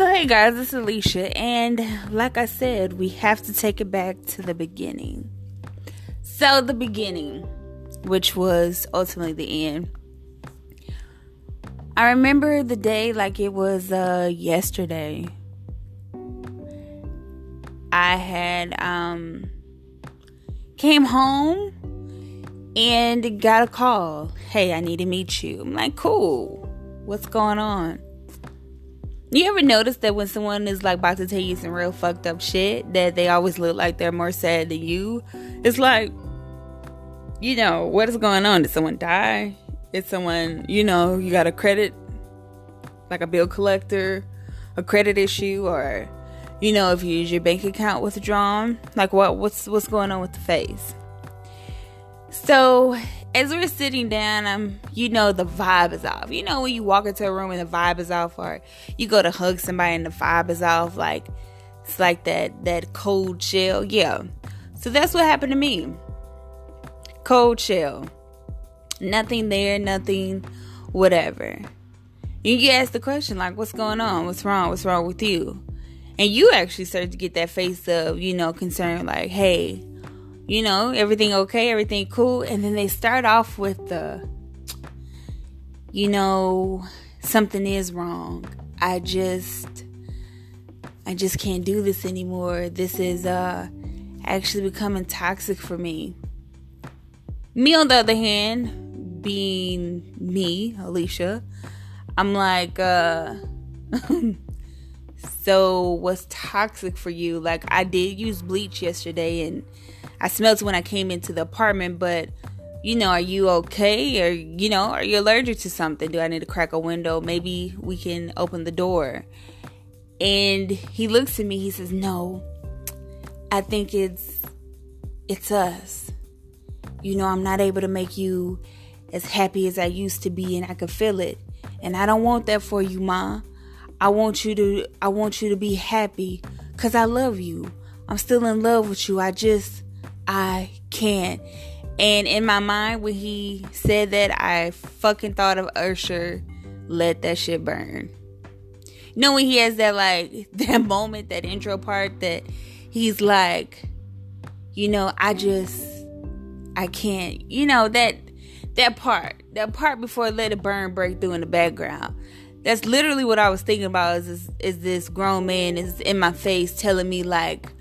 So, hey guys, it's Alicia, and like I said, we have to take it back to the beginning. So, the beginning, which was ultimately the end. I remember the day like it was uh, yesterday. I had um, came home and got a call. Hey, I need to meet you. I'm like, cool. What's going on? You ever notice that when someone is like about to tell you some real fucked up shit, that they always look like they're more sad than you? It's like, you know, what is going on? Did someone die? Is someone, you know, you got a credit, like a bill collector, a credit issue, or, you know, if you use your bank account withdrawn? Like, what, what's, what's going on with the face? So as we're sitting down, I'm, you know the vibe is off. You know when you walk into a room and the vibe is off, or you go to hug somebody and the vibe is off, like it's like that that cold chill. Yeah. So that's what happened to me. Cold chill. Nothing there, nothing, whatever. You get asked the question like, "What's going on? What's wrong? What's wrong with you?" And you actually start to get that face of, you know, concern, like, "Hey, you know, everything okay, everything cool. And then they start off with the, you know, something is wrong. I just, I just can't do this anymore. This is uh actually becoming toxic for me. Me, on the other hand, being me, Alicia, I'm like, uh, so what's toxic for you? Like, I did use bleach yesterday and I smelled it when I came into the apartment, but you know, are you okay? Or, you know, are you allergic to something? Do I need to crack a window? Maybe we can open the door. And he looks at me, he says, No, I think it's it's us. You know, I'm not able to make you as happy as I used to be and I can feel it. And I don't want that for you, Ma. I want you to I want you to be happy cuz I love you. I'm still in love with you. I just I can't. And in my mind, when he said that, I fucking thought of Usher, let that shit burn. You know when he has that like that moment, that intro part that he's like, you know, I just I can't, you know, that that part, that part before Let It Burn break through in the background. That's literally what I was thinking about is this, is this grown man is in my face telling me like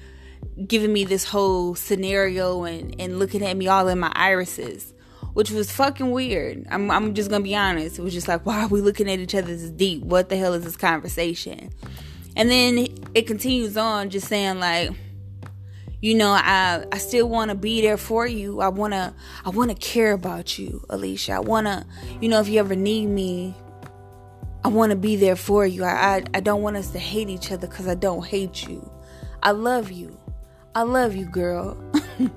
giving me this whole scenario and, and looking at me all in my irises, which was fucking weird. I'm, I'm just gonna be honest. It was just like, why are we looking at each other this deep? What the hell is this conversation? And then it continues on, just saying like, you know, I I still want to be there for you. I wanna I wanna care about you, Alicia. I wanna, you know, if you ever need me, I want to be there for you. I, I, I don't want us to hate each other because I don't hate you. I love you. I love you, girl. and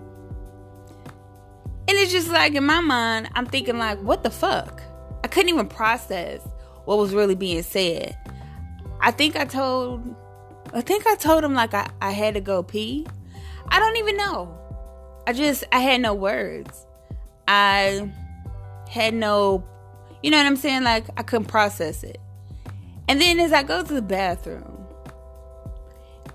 it's just like in my mind, I'm thinking like, what the fuck? I couldn't even process what was really being said. I think I told I think I told him like I, I had to go pee. I don't even know. I just I had no words. I had no you know what I'm saying? Like I couldn't process it. And then as I go to the bathroom,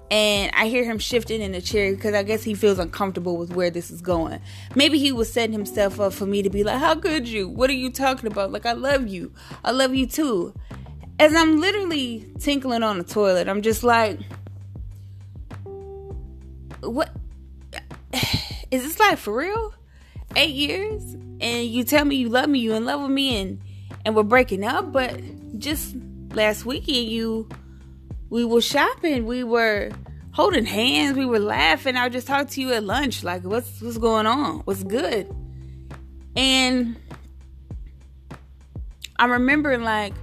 and I hear him shifting in the chair because I guess he feels uncomfortable with where this is going. Maybe he was setting himself up for me to be like, How could you? What are you talking about? Like, I love you. I love you too. As I'm literally tinkling on the toilet, I'm just like, What? Is this like for real? Eight years? And you tell me you love me, you in love with me, and, and we're breaking up, but just last weekend you we were shopping, we were holding hands, we were laughing. I just talked to you at lunch, like what's what's going on? What's good? And I'm remembering like,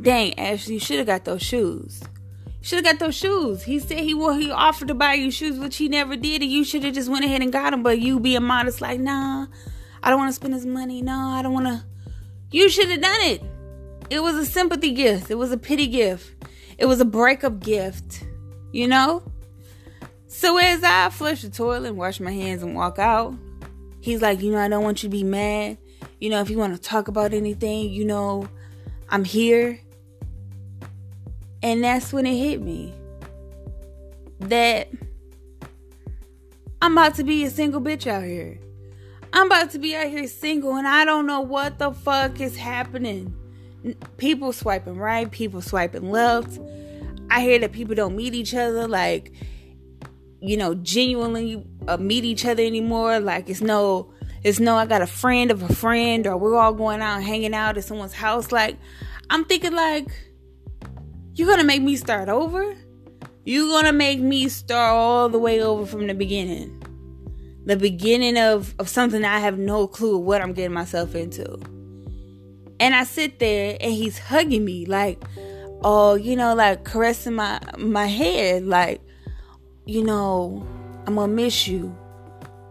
dang, Ashley, you should have got those shoes. You should have got those shoes. He said he well, he offered to buy you shoes, which he never did, and you should have just went ahead and got them. But you being modest, like, nah, I don't want to spend his money. Nah, I don't want to. You should have done it. It was a sympathy gift. It was a pity gift. It was a breakup gift, you know? So as I flush the toilet and wash my hands and walk out, he's like, you know, I don't want you to be mad. You know, if you want to talk about anything, you know, I'm here. And that's when it hit me that I'm about to be a single bitch out here. I'm about to be out here single and I don't know what the fuck is happening. People swiping right, people swiping left. I hear that people don't meet each other like, you know, genuinely uh, meet each other anymore. Like it's no, it's no, I got a friend of a friend or we're all going out hanging out at someone's house. Like, I'm thinking like, you're gonna make me start over? You're gonna make me start all the way over from the beginning the beginning of, of something I have no clue what I'm getting myself into. And I sit there and he's hugging me like, oh, you know, like caressing my my head, like, you know, I'm gonna miss you.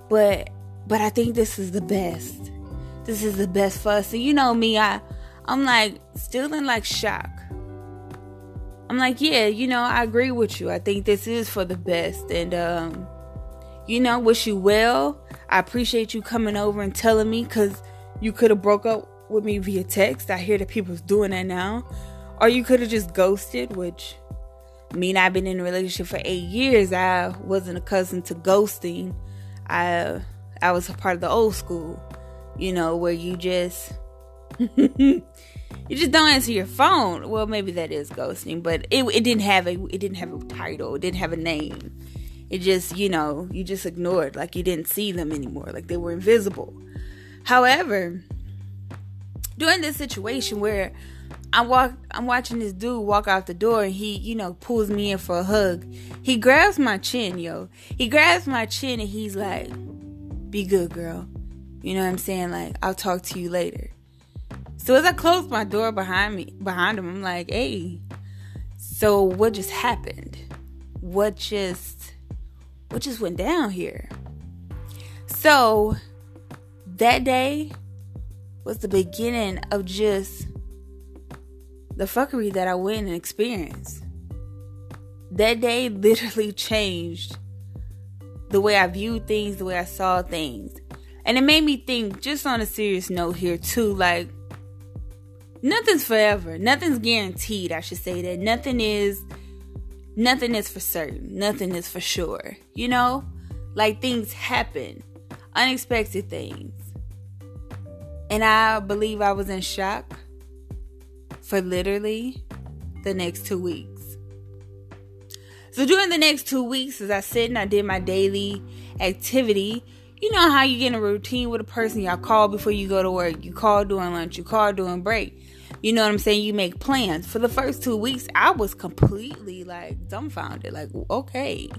But but I think this is the best. This is the best for us. And you know me, I I'm like still in like shock. I'm like, yeah, you know, I agree with you. I think this is for the best. And um you know, wish you well. I appreciate you coming over and telling me because you could have broke up with me via text. I hear that people's doing that now. Or you could have just ghosted, which mean I've been in a relationship for eight years. I wasn't accustomed to ghosting. I I was a part of the old school, you know, where you just you just don't answer your phone. Well, maybe that is ghosting, but it, it didn't have a it didn't have a title. It didn't have a name it just you know you just ignored like you didn't see them anymore like they were invisible however during this situation where I walk I'm watching this dude walk out the door and he, you know, pulls me in for a hug. He grabs my chin, yo. He grabs my chin and he's like, "Be good, girl." You know what I'm saying? Like, "I'll talk to you later." So as I close my door behind me, behind him, I'm like, "Hey, so what just happened? What just what just went down here? So that day was the beginning of just the fuckery that I went and experienced. That day literally changed the way I viewed things, the way I saw things. And it made me think, just on a serious note here, too, like, nothing's forever. Nothing's guaranteed, I should say that. Nothing is nothing is for certain, nothing is for sure. You know, like things happen, unexpected things. And I believe I was in shock for literally the next two weeks. So during the next two weeks, as I sit and I did my daily activity, you know how you get in a routine with a person, y'all call before you go to work, you call during lunch, you call during break. You know what I'm saying? You make plans. For the first two weeks, I was completely like dumbfounded. Like, okay.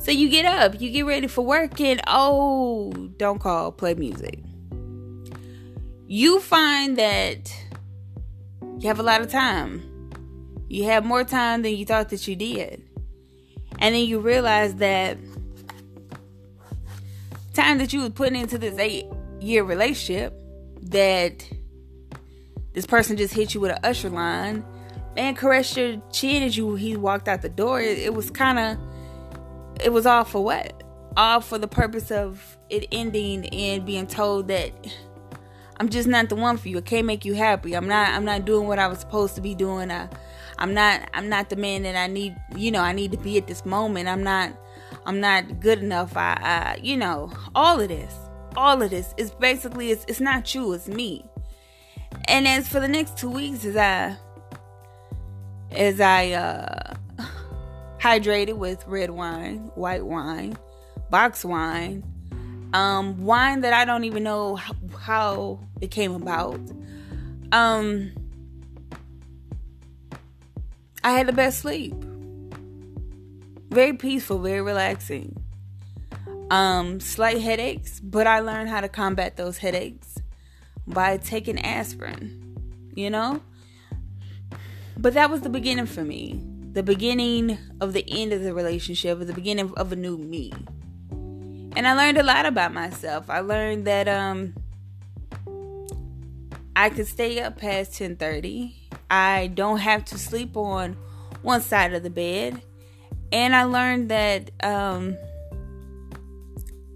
So you get up, you get ready for work, and oh, don't call, play music. You find that you have a lot of time. You have more time than you thought that you did. And then you realize that time that you was putting into this eight year relationship that this person just hit you with an usher line and caressed your chin as you he walked out the door. It, it was kind of, it was all for what? All for the purpose of it ending and being told that I'm just not the one for you. I can't make you happy. I'm not. I'm not doing what I was supposed to be doing. I, I'm not. I'm not the man that I need. You know, I need to be at this moment. I'm not. I'm not good enough. I, I you know, all of this, all of this is basically it's, it's not you. It's me. And as for the next two weeks, as I as I uh, hydrated with red wine, white wine, box wine, um, wine that I don't even know how, how it came about. Um, I had the best sleep. Very peaceful, very relaxing. Um, slight headaches, but I learned how to combat those headaches by taking aspirin, you know? But that was the beginning for me. The beginning of the end of the relationship, the beginning of a new me. And I learned a lot about myself. I learned that um I could stay up past 10:30. I don't have to sleep on one side of the bed. And I learned that um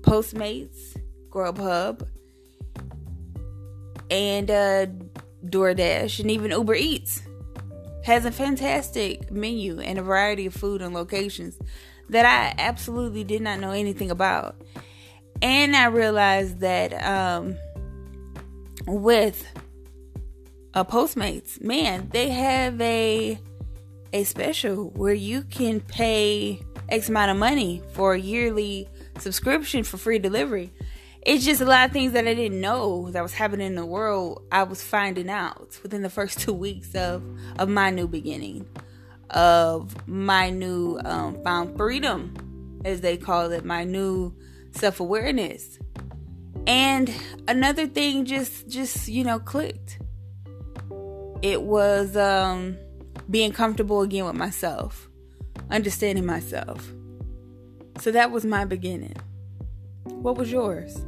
Postmates, Grubhub, and uh, DoorDash and even Uber Eats has a fantastic menu and a variety of food and locations that I absolutely did not know anything about. And I realized that um, with a Postmates, man, they have a a special where you can pay X amount of money for a yearly subscription for free delivery. It's just a lot of things that I didn't know that was happening in the world. I was finding out within the first two weeks of of my new beginning, of my new um, found freedom, as they call it, my new self awareness. And another thing just just you know clicked. It was um being comfortable again with myself, understanding myself. So that was my beginning. What was yours?